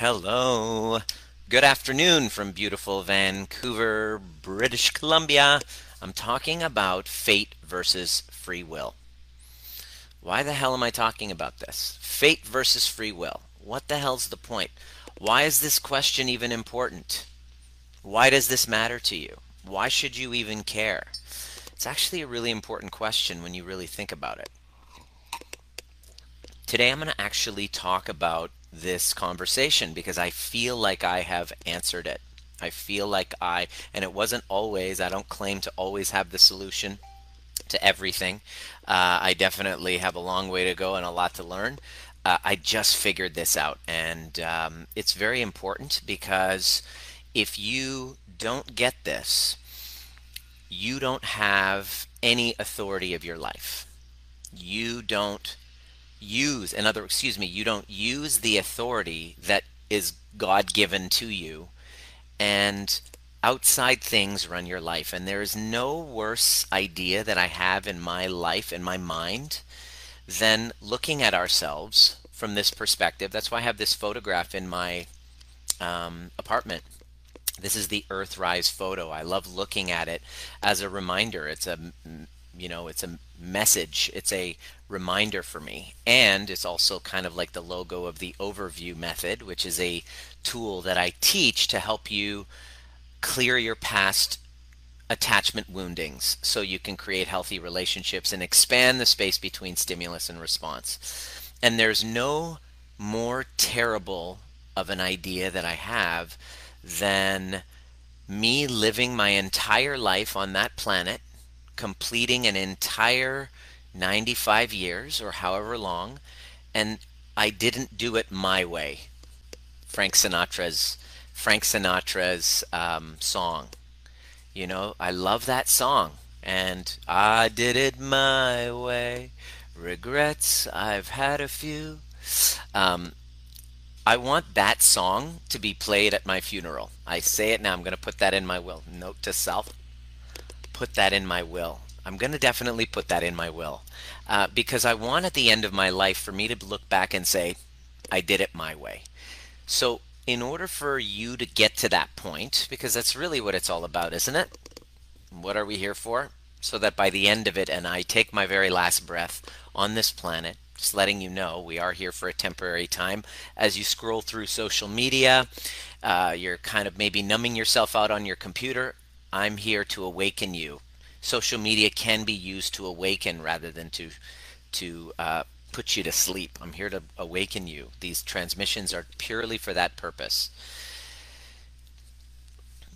Hello. Good afternoon from beautiful Vancouver, British Columbia. I'm talking about fate versus free will. Why the hell am I talking about this? Fate versus free will. What the hell's the point? Why is this question even important? Why does this matter to you? Why should you even care? It's actually a really important question when you really think about it. Today I'm going to actually talk about this conversation because I feel like I have answered it. I feel like I, and it wasn't always, I don't claim to always have the solution to everything. Uh, I definitely have a long way to go and a lot to learn. Uh, I just figured this out, and um, it's very important because if you don't get this, you don't have any authority of your life. You don't use another excuse me you don't use the authority that is god given to you and outside things run your life. And there is no worse idea that i have in my life in my mind than looking at ourselves from this perspective. That's why i have this photograph in my um, apartment. This is the earthrise photo. I love looking at it as a reminder. It's a you know it's a message it's a reminder for me. And it's also kind of like the logo of the overview method which is a tool that i teach to help you clear your past attachment woundings so you can create healthy relationships and expand the space between stimulus and response. And there's no more terrible of an idea that i have than me living my entire life on that planet completing an entire 95 years or however long, and I didn't do it my way. Frank Sinatra's Frank Sinatra's um, song. You know, I love that song, and I did it my way. Regrets, I've had a few. Um, I want that song to be played at my funeral. I say it now. I'm going to put that in my will. Note to self put that in my will. I'm going to definitely put that in my will uh, because I want at the end of my life for me to look back and say, I did it my way. So, in order for you to get to that point, because that's really what it's all about, isn't it? What are we here for? So that by the end of it, and I take my very last breath on this planet, just letting you know we are here for a temporary time. As you scroll through social media, uh, you're kind of maybe numbing yourself out on your computer. I'm here to awaken you. Social media can be used to awaken rather than to to uh, put you to sleep. I'm here to awaken you. These transmissions are purely for that purpose.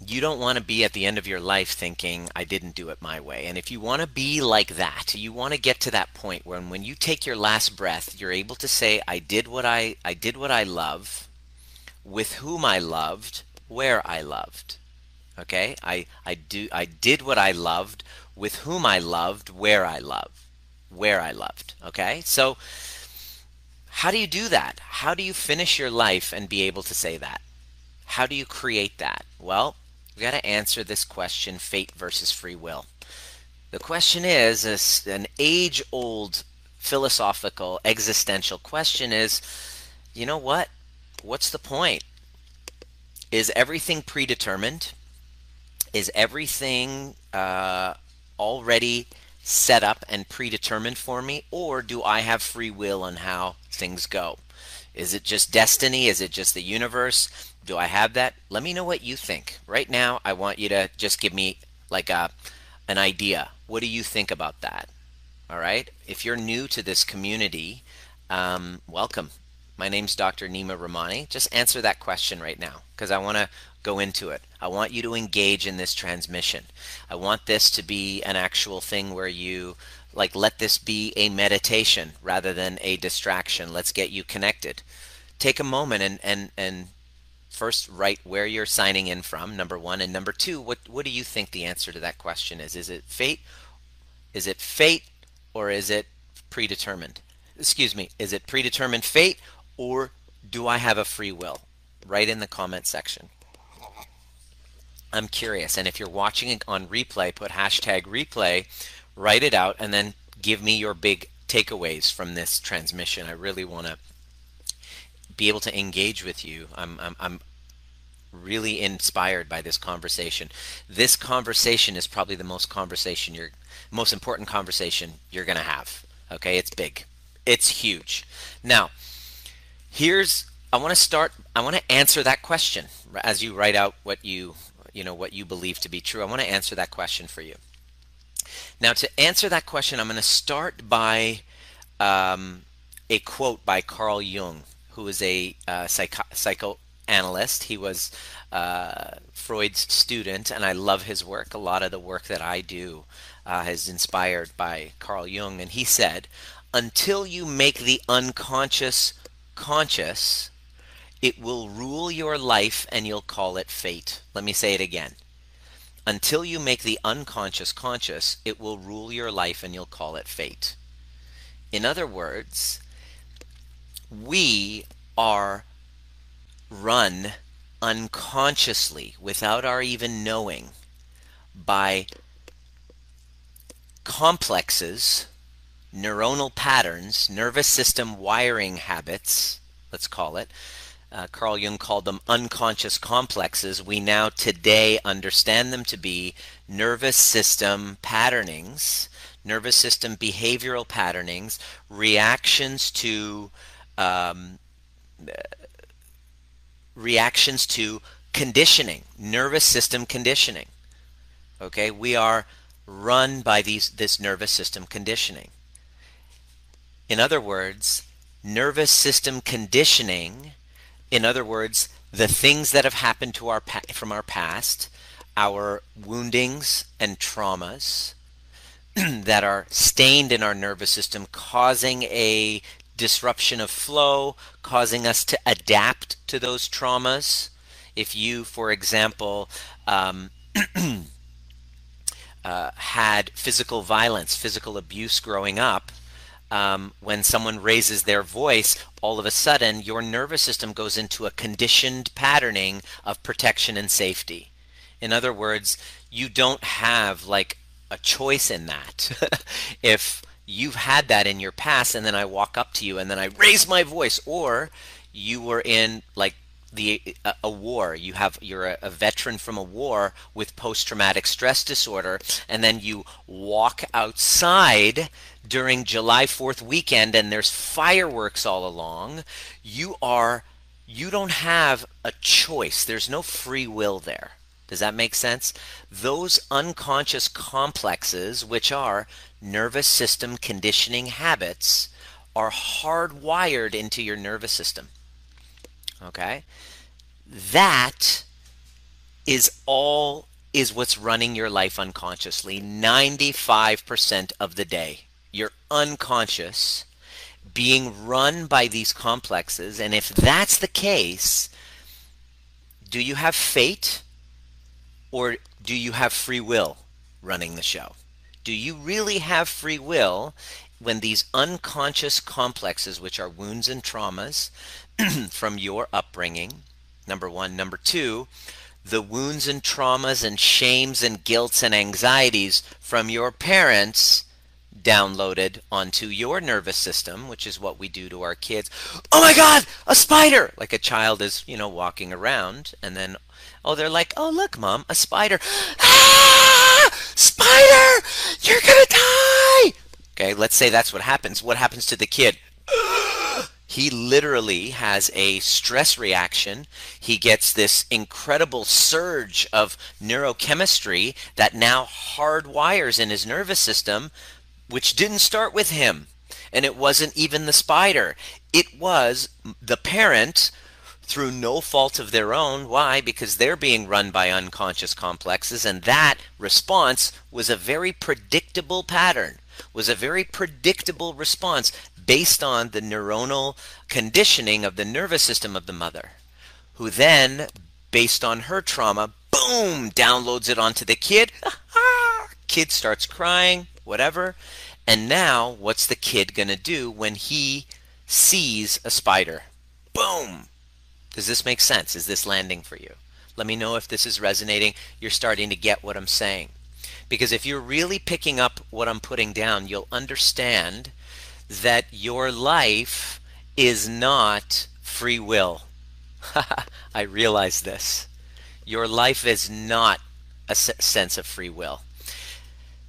You don't want to be at the end of your life thinking, I didn't do it my way. And if you want to be like that, you want to get to that point where when you take your last breath, you're able to say, I did what I, I did what I love, with whom I loved, where I loved. Okay, I I do I did what I loved, with whom I loved, where I loved, where I loved. Okay, so how do you do that? How do you finish your life and be able to say that? How do you create that? Well, we got to answer this question: fate versus free will. The question is, is an age-old philosophical existential question: is you know what? What's the point? Is everything predetermined? Is everything uh, already set up and predetermined for me, or do I have free will on how things go? Is it just destiny? Is it just the universe? Do I have that? Let me know what you think. Right now, I want you to just give me like a an idea. What do you think about that? All right. If you're new to this community, um, welcome. My name's Dr. Nima Rahmani. Just answer that question right now because I want to go into it. I want you to engage in this transmission. I want this to be an actual thing where you like let this be a meditation rather than a distraction. Let's get you connected. Take a moment and and and first write where you're signing in from, number 1, and number 2, what what do you think the answer to that question is? Is it fate? Is it fate or is it predetermined? Excuse me, is it predetermined fate or do I have a free will? Write in the comment section. I'm curious. And if you're watching on replay, put hashtag replay, write it out, and then give me your big takeaways from this transmission. I really want to be able to engage with you. I'm, I'm, I'm really inspired by this conversation. This conversation is probably the most conversation you're most important conversation you're going to have. Okay, it's big. It's huge. Now, here's I want to start I want to answer that question as you write out what you you know what you believe to be true. I want to answer that question for you. Now, to answer that question, I'm going to start by um, a quote by Carl Jung, who is a uh, psycho- psychoanalyst. He was uh, Freud's student, and I love his work. A lot of the work that I do uh, is inspired by Carl Jung. And he said, Until you make the unconscious conscious, it will rule your life and you'll call it fate. Let me say it again. Until you make the unconscious conscious, it will rule your life and you'll call it fate. In other words, we are run unconsciously without our even knowing by complexes, neuronal patterns, nervous system wiring habits, let's call it, uh, Carl Jung called them unconscious complexes. We now today understand them to be nervous system patternings, nervous system behavioral patternings, reactions to um, reactions to conditioning, nervous system conditioning. Okay, we are run by these this nervous system conditioning. In other words, nervous system conditioning in other words, the things that have happened to our from our past, our woundings and traumas that are stained in our nervous system, causing a disruption of flow, causing us to adapt to those traumas. If you, for example, um, uh, had physical violence, physical abuse growing up, um, when someone raises their voice, all of a sudden your nervous system goes into a conditioned patterning of protection and safety. In other words, you don't have like a choice in that. if you've had that in your past and then I walk up to you and then I raise my voice, or you were in like the a, a, war you have you're a, a veteran from a war with post-traumatic stress disorder and then you walk outside during July 4th weekend and there's fireworks all along, you are you don't have a choice. There's no free will there. Does that make sense? Those unconscious complexes, which are nervous system conditioning habits, are hardwired into your nervous system. Okay? That is all is what's running your life unconsciously 95% of the day you're unconscious, being run by these complexes. And if that's the case, do you have fate or do you have free will running the show? Do you really have free will when these unconscious complexes, which are wounds and traumas from your upbringing, number one, number two, the wounds and traumas and shames and guilts and anxieties from your parents downloaded onto your nervous system, which is what we do to our kids. Oh my God, a spider! Like a child is, you know, walking around, and then, oh, they're like, oh, look, mom, a spider. Ah! Spider! You're gonna die! Okay, let's say that's what happens. What happens to the kid? he literally has a stress reaction. He gets this incredible surge of neurochemistry that now hardwires in his nervous system which didn't start with him. And it wasn't even the spider. It was the parent through no fault of their own. Why? Because they're being run by unconscious complexes, and that response was a very predictable pattern, was a very predictable response based on the neuronal conditioning of the nervous system of the mother, who then, based on her trauma, boom, downloads it onto the kid. Ah, kid starts crying, whatever. And now, what's the kid going to do when he sees a spider? Boom! Does this make sense? Is this landing for you? Let me know if this is resonating. You're starting to get what I'm saying. Because if you're really picking up what I'm putting down, you'll understand that your life is not free will. I realize this. Your life is not a sense of free will.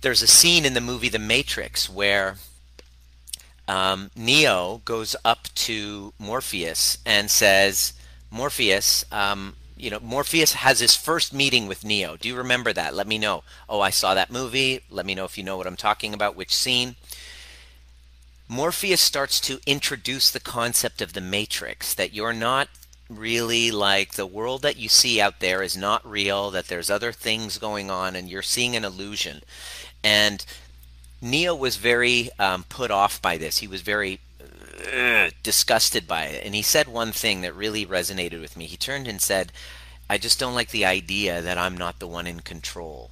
There's a scene in the movie The Matrix where um, Neo goes up to Morpheus and says, Morpheus, um, you know, Morpheus has his first meeting with Neo. Do you remember that? Let me know. Oh, I saw that movie. Let me know if you know what I'm talking about, which scene. Morpheus starts to introduce the concept of the matrix that you're not really like the world that you see out there is not real, that there's other things going on, and you're seeing an illusion. And Neo was very um, put off by this. He was very uh, disgusted by it. And he said one thing that really resonated with me. He turned and said, I just don't like the idea that I'm not the one in control.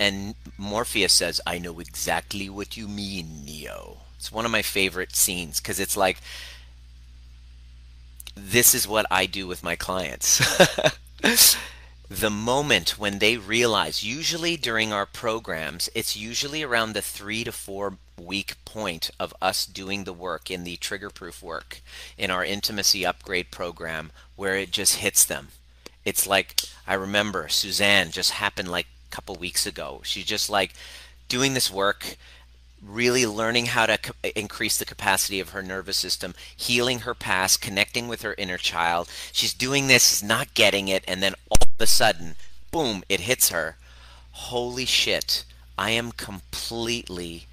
And Morpheus says, I know exactly what you mean, Neo. It's one of my favorite scenes because it's like, this is what I do with my clients. the moment when they realize, usually during our programs, it's usually around the three to four week point of us doing the work in the trigger proof work in our intimacy upgrade program where it just hits them. It's like, I remember Suzanne just happened like a couple weeks ago. She's just like doing this work really learning how to co- increase the capacity of her nervous system, healing her past, connecting with her inner child. She's doing this, not getting it, and then all of a sudden, boom, it hits her. Holy shit, I am completely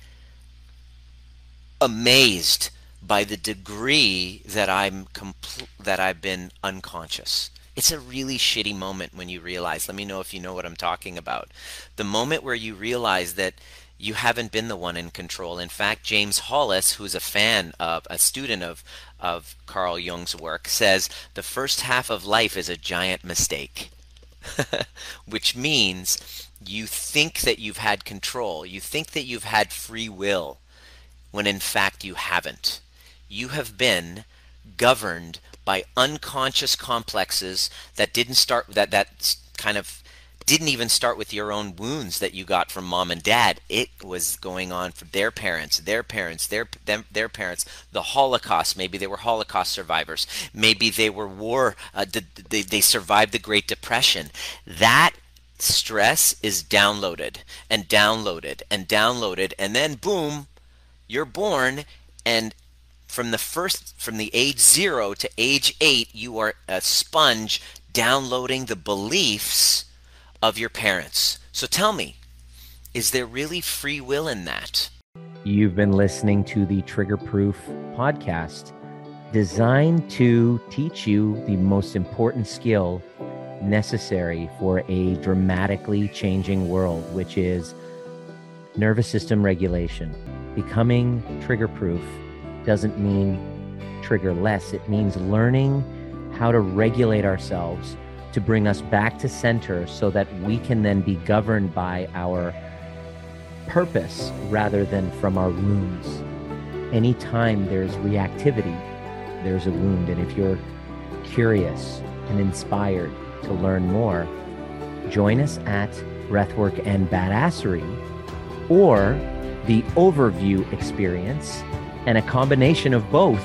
amazed by the degree that I'm compl- that I've been unconscious. It's a really shitty moment when you realize. Let me know if you know what I'm talking about. The moment where you realize that you haven't been the one in control. In fact, James Hollis, who's a fan of a student of of Carl Jung's work, says the first half of life is a giant mistake. Which means you think that you've had control, you think that you've had free will, when in fact you haven't. You have been governed by unconscious complexes that didn't start that that kind of didn't even start with your own wounds that you got from mom and dad. It was going on for their parents, their parents, their them, their parents. The Holocaust. Maybe they were Holocaust survivors. Maybe they were war. Uh, they they survived the Great Depression. That stress is downloaded and downloaded and downloaded, and then boom, you're born and from the first from the age 0 to age 8 you are a sponge downloading the beliefs of your parents. So tell me, is there really free will in that? You've been listening to the Trigger Proof podcast, designed to teach you the most important skill necessary for a dramatically changing world, which is nervous system regulation. Becoming trigger proof doesn't mean trigger less, it means learning how to regulate ourselves to bring us back to center so that we can then be governed by our purpose rather than from our wounds. Anytime there's reactivity, there's a wound. And if you're curious and inspired to learn more, join us at Breathwork and Badassery or the overview experience. And a combination of both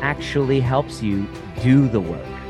actually helps you do the work.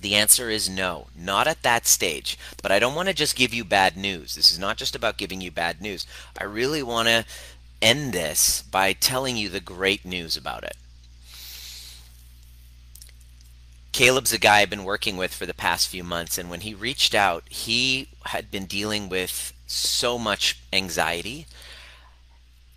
The answer is no, not at that stage. But I don't want to just give you bad news. This is not just about giving you bad news. I really want to end this by telling you the great news about it. Caleb's a guy I've been working with for the past few months, and when he reached out, he had been dealing with so much anxiety.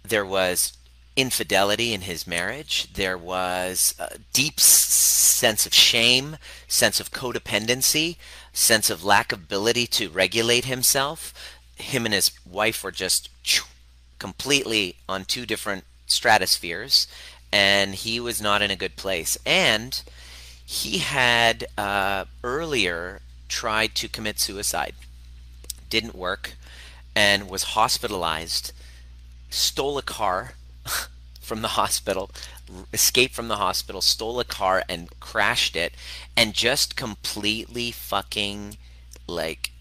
There was infidelity in his marriage. There was a deep sense of shame, sense of codependency, sense of lack of ability to regulate himself. Him and his wife were just completely on two different stratospheres, and he was not in a good place. And he had uh, earlier tried to commit suicide, didn't work and was hospitalized, stole a car from the hospital, escaped from the hospital, stole a car and crashed it, and just completely fucking like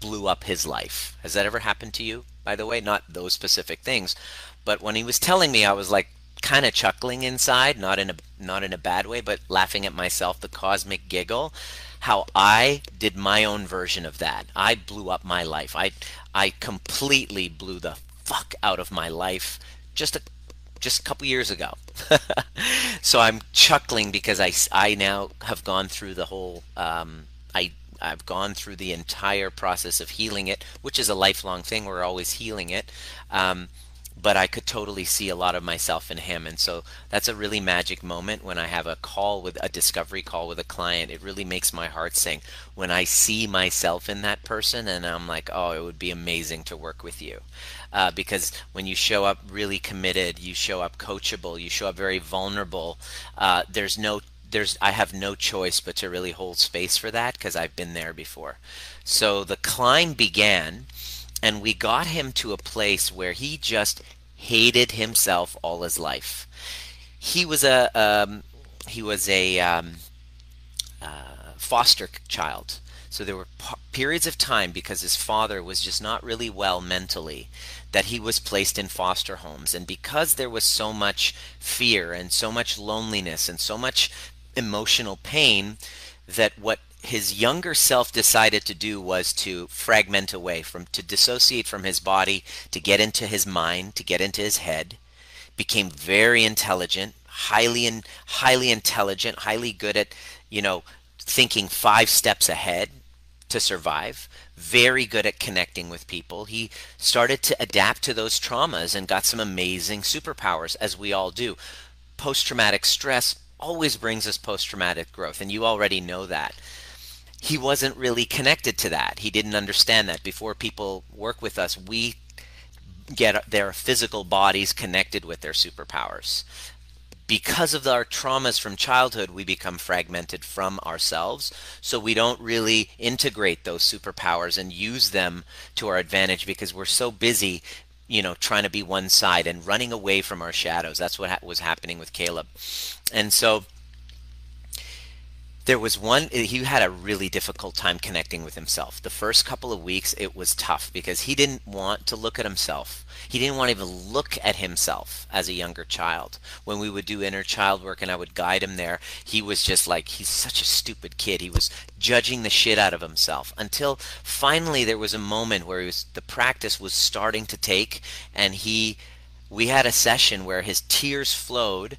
blew up his life. Has that ever happened to you? By the way, not those specific things, but when he was telling me, I was like kind of chuckling inside, not in a not in a bad way, but laughing at myself, the cosmic giggle. How I did my own version of that. I blew up my life. I I completely blew the fuck out of my life just a just a couple years ago. so I'm chuckling because I, I now have gone through the whole um, I I've gone through the entire process of healing it, which is a lifelong thing. We're always healing it. Um, but I could totally see a lot of myself in him. And so that's a really magic moment when I have a call with a discovery call with a client. It really makes my heart sing when I see myself in that person and I'm like, oh, it would be amazing to work with you. Uh, because when you show up really committed, you show up coachable, you show up very vulnerable, uh, there's no there's I have no choice but to really hold space for that because I've been there before. So the climb began and we got him to a place where he just hated himself all his life. He was a um, he was a um, uh, foster child, so there were periods of time because his father was just not really well mentally that he was placed in foster homes, and because there was so much fear and so much loneliness and so much emotional pain, that what his younger self decided to do was to fragment away from to dissociate from his body to get into his mind to get into his head. Became very intelligent highly and highly intelligent highly good at you know thinking five steps ahead to survive. Very good at connecting with people. He started to adapt to those traumas and got some amazing superpowers as we all do. Post traumatic stress always brings us post traumatic growth and you already know that he wasn't really connected to that. He didn't understand that. Before people work with us, we get their physical bodies connected with their superpowers. Because of our traumas from childhood, we become fragmented from ourselves. So we don't really integrate those superpowers and use them to our advantage because we're so busy, you know, trying to be one side and running away from our shadows. That's what ha- was happening with Caleb. And so there was one eh, he had a really difficult time connecting with himself. The first couple of weeks it was tough because he didn't want to look at himself. He didn't want to even look at himself as a younger child. When we would do inner child work and i would guide him there he was just like he's such a stupid kid. He was judging the shit out of himself until finally there was a moment where he was the practice was starting to take and he we had a session where his tears flowed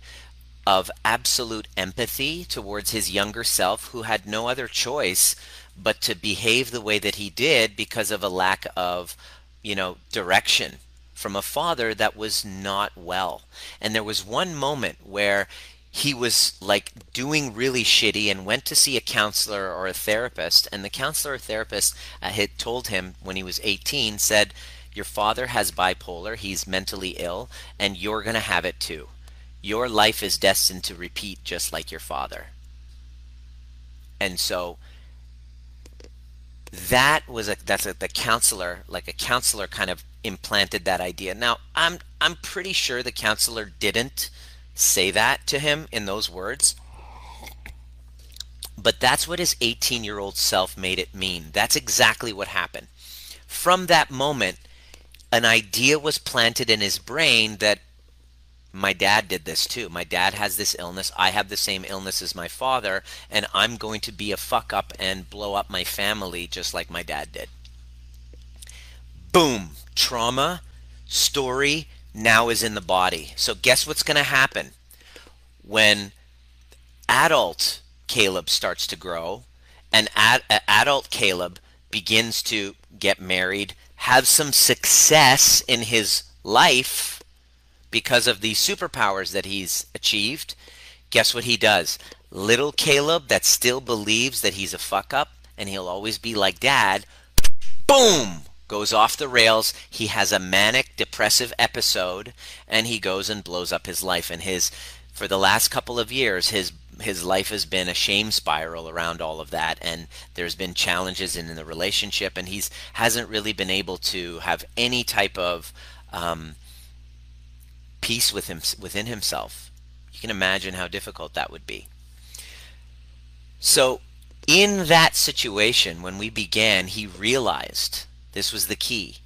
of absolute empathy towards his younger self who had no other choice but to behave the way that he did because of a lack of, you know, direction from a father that was not well. And there was one moment where he was like doing really shitty and went to see a counselor or a therapist and the counselor or therapist uh, had told him when he was 18 said your father has bipolar he's mentally ill and you're going to have it too your life is destined to repeat just like your father. And so that was a that's a, the counselor like a counselor kind of implanted that idea. Now I'm I'm pretty sure the counselor didn't say that to him in those words. But that's what his 18 year old self made it mean. That's exactly what happened. From that moment, an idea was planted in his brain that my dad did this too. My dad has this illness. I have the same illness as my father, and I'm going to be a fuck up and blow up my family just like my dad did. Boom. Trauma, story, now is in the body. So, guess what's going to happen? When adult Caleb starts to grow, and ad- uh, adult Caleb begins to get married, have some success in his life because of the superpowers that he's achieved, guess what he does? Little Caleb that still believes that he's a fuck up and he'll always be like dad, boom, goes off the rails. He has a manic depressive episode and he goes and blows up his life and his for the last couple of years, his his life has been a shame spiral around all of that and there's been challenges in, in the relationship and he's hasn't really been able to have any type of um, peace with him within himself you can imagine how difficult that would be so in that situation when we began he realized this was the key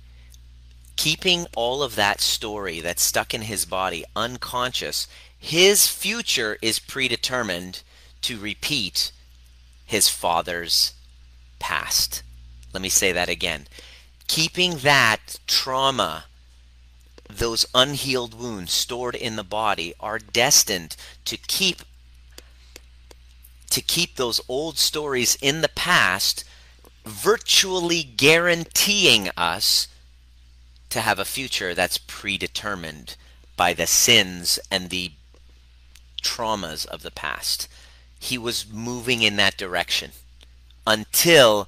keeping all of that story that's stuck in his body unconscious his future is predetermined to repeat his father's past. Let me say that again. Keeping that trauma, those unhealed wounds stored in the body are destined to keep to keep those old stories in the past virtually guaranteeing us to have a future that's predetermined by the sins and the traumas of the past. He was moving in that direction until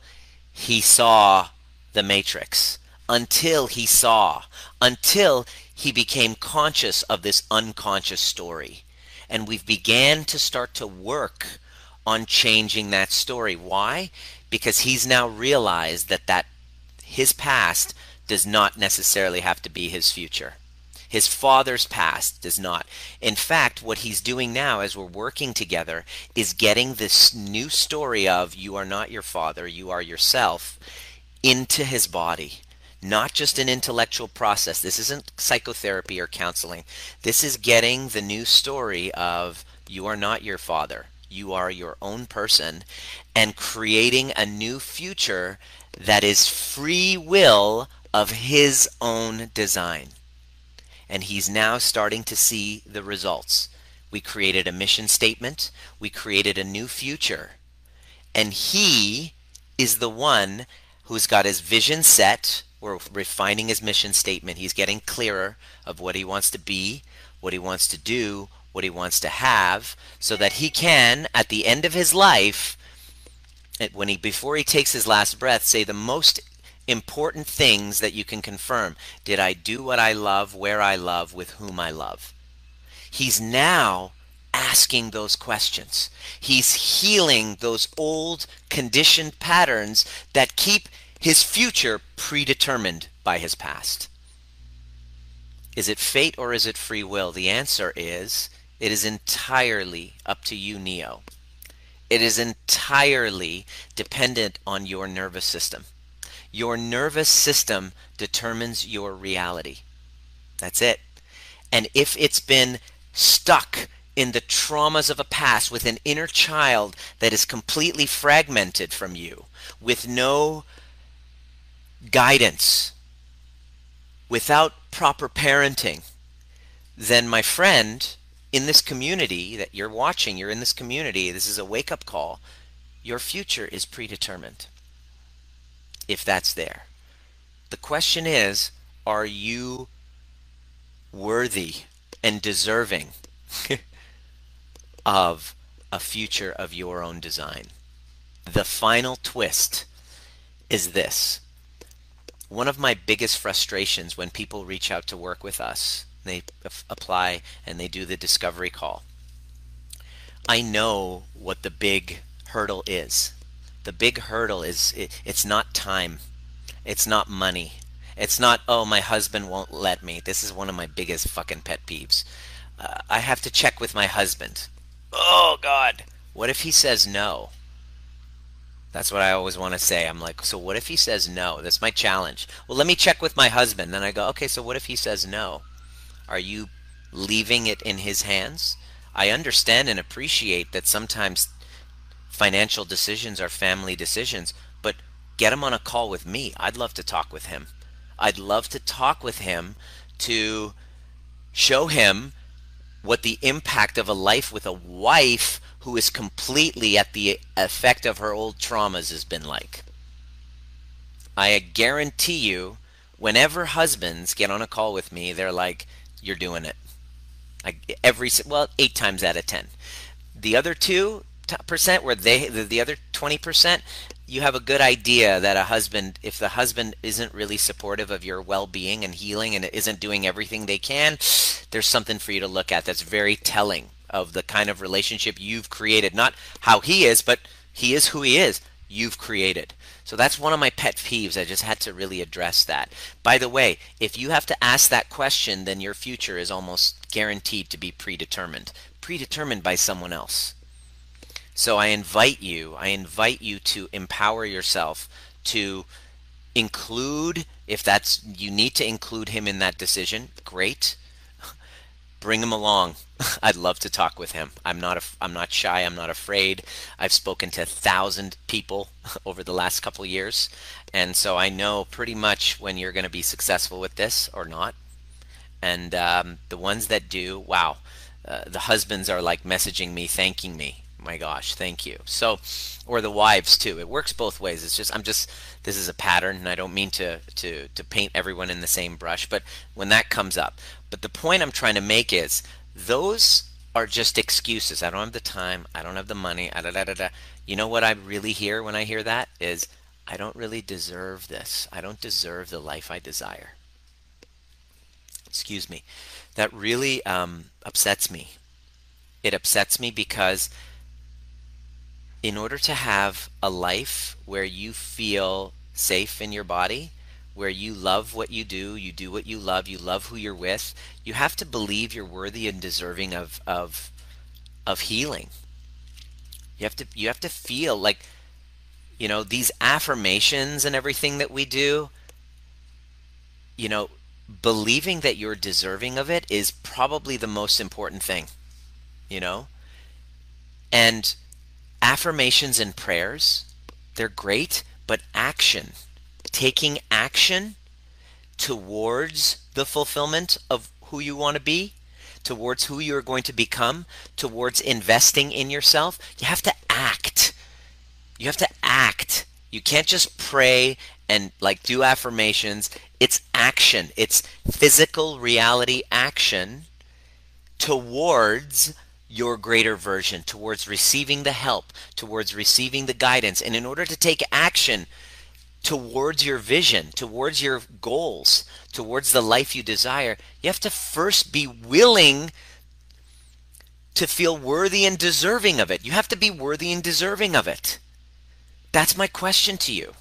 he saw the Matrix, until he saw, until he became conscious of this unconscious story. And we've began to start to work on changing that story. Why? Because he's now realized that that his past does not necessarily have to be his future. His father's past does not. In fact, what he's doing now as we're working together is getting this new story of you are not your father, you are yourself into his body. Not just an intellectual process. This isn't psychotherapy or counseling. This is getting the new story of you are not your father. You are your own person and creating a new future that is free will of his own design and he's now starting to see the results. We created a mission statement, we created a new future, and he is the one who's got his vision set. We're refining his mission statement. He's getting clearer of what he wants to be, what he wants to do, what he wants to have, so that he can, at the end of his life, when he before he takes his last breath, say the most important things that you can confirm. Did I do what I love, where I love, with whom I love? He's now asking those questions. He's healing those old conditioned patterns that keep his future predetermined by his past. Is it fate or is it free will? The answer is it is entirely up to you, Neo. It is entirely dependent on your nervous system. Your nervous system determines your reality. That's it. And if it's been stuck in the traumas of a past with an inner child that is completely fragmented from you, with no guidance, without proper parenting, then my friend, in this community that you're watching, you're in this community, this is a wake up call. Your future is predetermined if that's there. The question is are you worthy and deserving of a future of your own design? The final twist is this. One of my biggest frustrations when people reach out to work with us, they apply and they do the discovery call. I know what the big hurdle is the big hurdle is it, it's not time. It's not money. It's not, oh, my husband won't let me. This is one of my biggest fucking pet peeves. Uh, I have to check with my husband. Oh, God. What if he says no? That's what I always want to say. I'm like, so what if he says no? That's my challenge. Well, let me check with my husband. Then I go, okay, so what if he says no? Are you leaving it in his hands? I understand and appreciate that sometimes financial decisions are family decisions, but get him on a call with me. I'd love to talk with him. I'd love to talk with him to show him what the impact of a life with a wife who is completely at the effect of her old traumas has been like. I guarantee you, whenever husbands get on a call with me, they're like, "You're doing it." Like every well, eight times out of ten. The other two, percent where they the, the other 20% you have a good idea that a husband if the husband isn't really supportive of your well-being and healing and isn't doing everything they can there's something for you to look at that's very telling of the kind of relationship you've created. Not how he is, but he is who he is. You've created. So that's one of my pet peeves. I just had to really address that. By the way, if you have to ask that question, then your future is almost guaranteed to be predetermined, predetermined by someone else. So I invite you, I invite you to empower yourself to include if that's you need to include him in that decision, great. Bring him along. I'd love to talk with him. I'm not a, I'm not shy. I'm not afraid. I've spoken to a thousand people over the last couple years, and so I know pretty much when you're going to be successful with this or not. And um, the ones that do, wow, uh, the husbands are like messaging me, thanking me. My gosh, thank you. So, or the wives too. It works both ways. It's just I'm just this is a pattern, and I don't mean to to to paint everyone in the same brush. But when that comes up, but the point I'm trying to make is those are just excuses. I don't have the time. I don't have the money. Da, da, da, da. You know what I really hear when I hear that is I don't really deserve this. I don't deserve the life I desire. Excuse me. That really um, upsets me. It upsets me because in order to have a life where you feel safe in your body, where you love what you do, you do what you love, you love who you're with, you have to believe you're worthy and deserving of of of healing. You have to you have to feel like you know these affirmations and everything that we do you know believing that you're deserving of it is probably the most important thing you know and affirmations and prayers they're great but action taking action towards the fulfillment of who you want to be, towards who you're going to become, towards investing in yourself, you have to act. You have to act. You can't just pray and like do affirmations. It's action. It's physical reality action towards your greater version, towards receiving the help, towards receiving the guidance. And in order to take action, towards your vision, towards your goals, towards the life you desire, you have to first be willing to feel worthy and deserving of it. You have to be worthy and deserving of it. That's my question to you.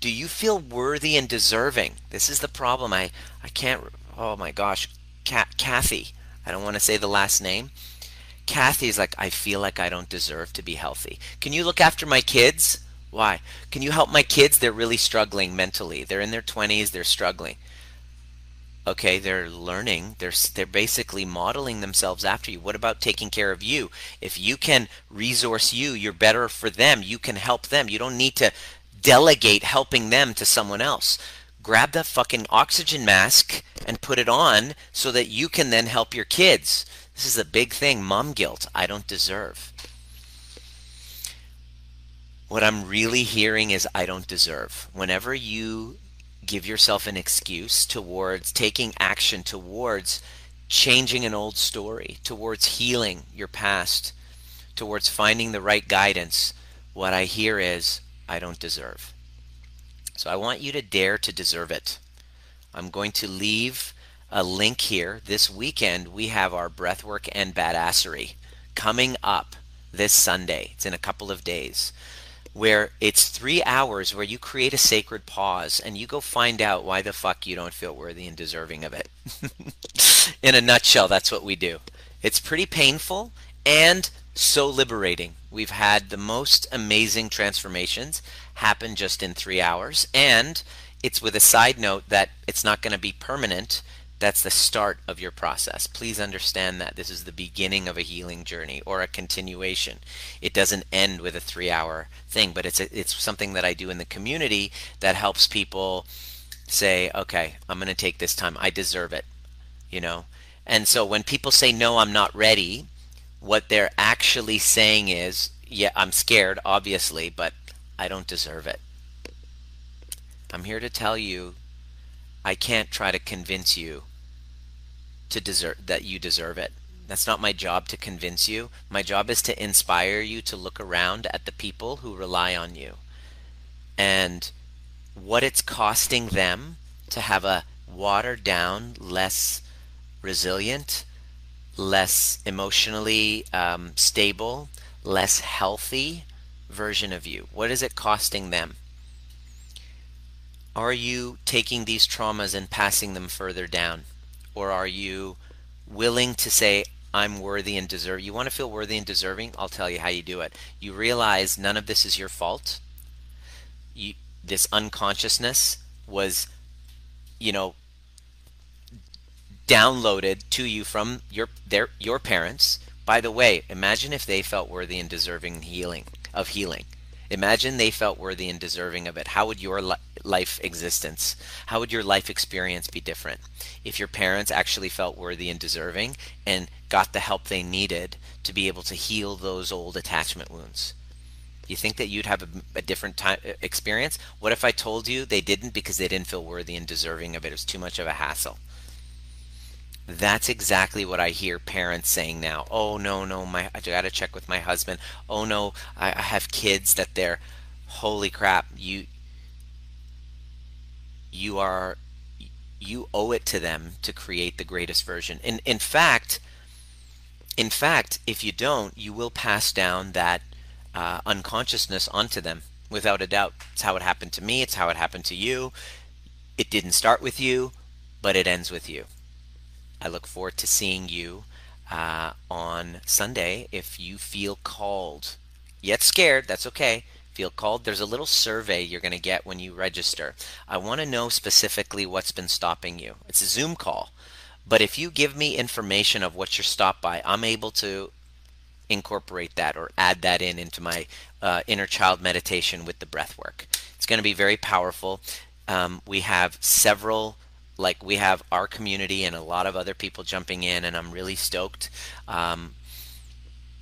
Do you feel worthy and deserving? This is the problem. I, I can't, oh my gosh, Kathy, I don't want to say the last name. Kathy's like, I feel like I don't deserve to be healthy. Can you look after my kids? Why? Can you help my kids? They're really struggling mentally. They're in their 20s, they're struggling. Okay, they're learning. They're they're basically modeling themselves after you. What about taking care of you? If you can resource you, you're better for them. You can help them. You don't need to delegate helping them to someone else. Grab that fucking oxygen mask and put it on so that you can then help your kids. This is a big thing, mom guilt. I don't deserve. What I'm really hearing is I don't deserve. Whenever you give yourself an excuse towards taking action towards changing an old story, towards healing your past, towards finding the right guidance, what I hear is I don't deserve. So I want you to dare to deserve it. I'm going to leave a link here. This weekend, we have our breathwork and badassery coming up this Sunday. It's in a couple of days where it's three hours where you create a sacred pause and you go find out why the fuck you don't feel worthy and deserving of it. In a nutshell, that's what we do. It's pretty painful and so liberating. We've had the most amazing transformations happen just in three hours, and it's with a side note that it's not going to be permanent that's the start of your process. Please understand that this is the beginning of a healing journey or a continuation. It doesn't end with a 3-hour thing, but it's a, it's something that I do in the community that helps people say, "Okay, I'm going to take this time. I deserve it." You know? And so when people say, "No, I'm not ready," what they're actually saying is, "Yeah, I'm scared, obviously, but I don't deserve it." I'm here to tell you I can't try to convince you to deserve that you deserve it. That's not my job to convince you. My job is to inspire you to look around at the people who rely on you and what it's costing them to have a watered down, less resilient less emotionally um, stable, less healthy version of you? What is it costing them? Are you taking these traumas and passing them further down? Or are you willing to say, I'm worthy and deserve. You want to feel worthy and deserving? I'll tell you how you do it. You realize none of this is your fault. You, this unconsciousness was, you know, downloaded to you from your their your parents. By the way, imagine if they felt worthy and deserving healing of healing. Imagine they felt worthy and deserving of it. How would your li- life existence, how would your life experience be different if your parents actually felt worthy and deserving and got the help they needed to be able to heal those old attachment wounds? You think that you'd have a, a different time experience? What if I told you they didn't because they didn't feel worthy and deserving of it? It was too much of a hassle. That's exactly what I hear parents saying now. Oh no, no, my I got to check with my husband. Oh no, I, I have kids that they're holy crap, you you are you owe it to them to create the greatest version. In in fact, in fact, if you don't, you will pass down that uh, unconsciousness onto them without a doubt. It's how it happened to me. It's how it happened to you. It didn't start with you, but it ends with you. I look forward to seeing you uh, on Sunday if you feel called. Yet scared, that's okay. Feel called. There's a little survey you're going to get when you register. I want to know specifically what's been stopping you. It's a Zoom call. But if you give me information of what you're stopped by, I'm able to incorporate that or add that in into my uh, inner child meditation with the breath work. It's going to be very powerful. Um, we have several like we have our community and a lot of other people jumping in and i'm really stoked. Um,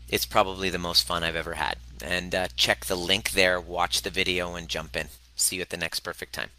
it's probably the most fun i've ever had. And uh, check the link there watch the video and jump in. See you at the next perfect time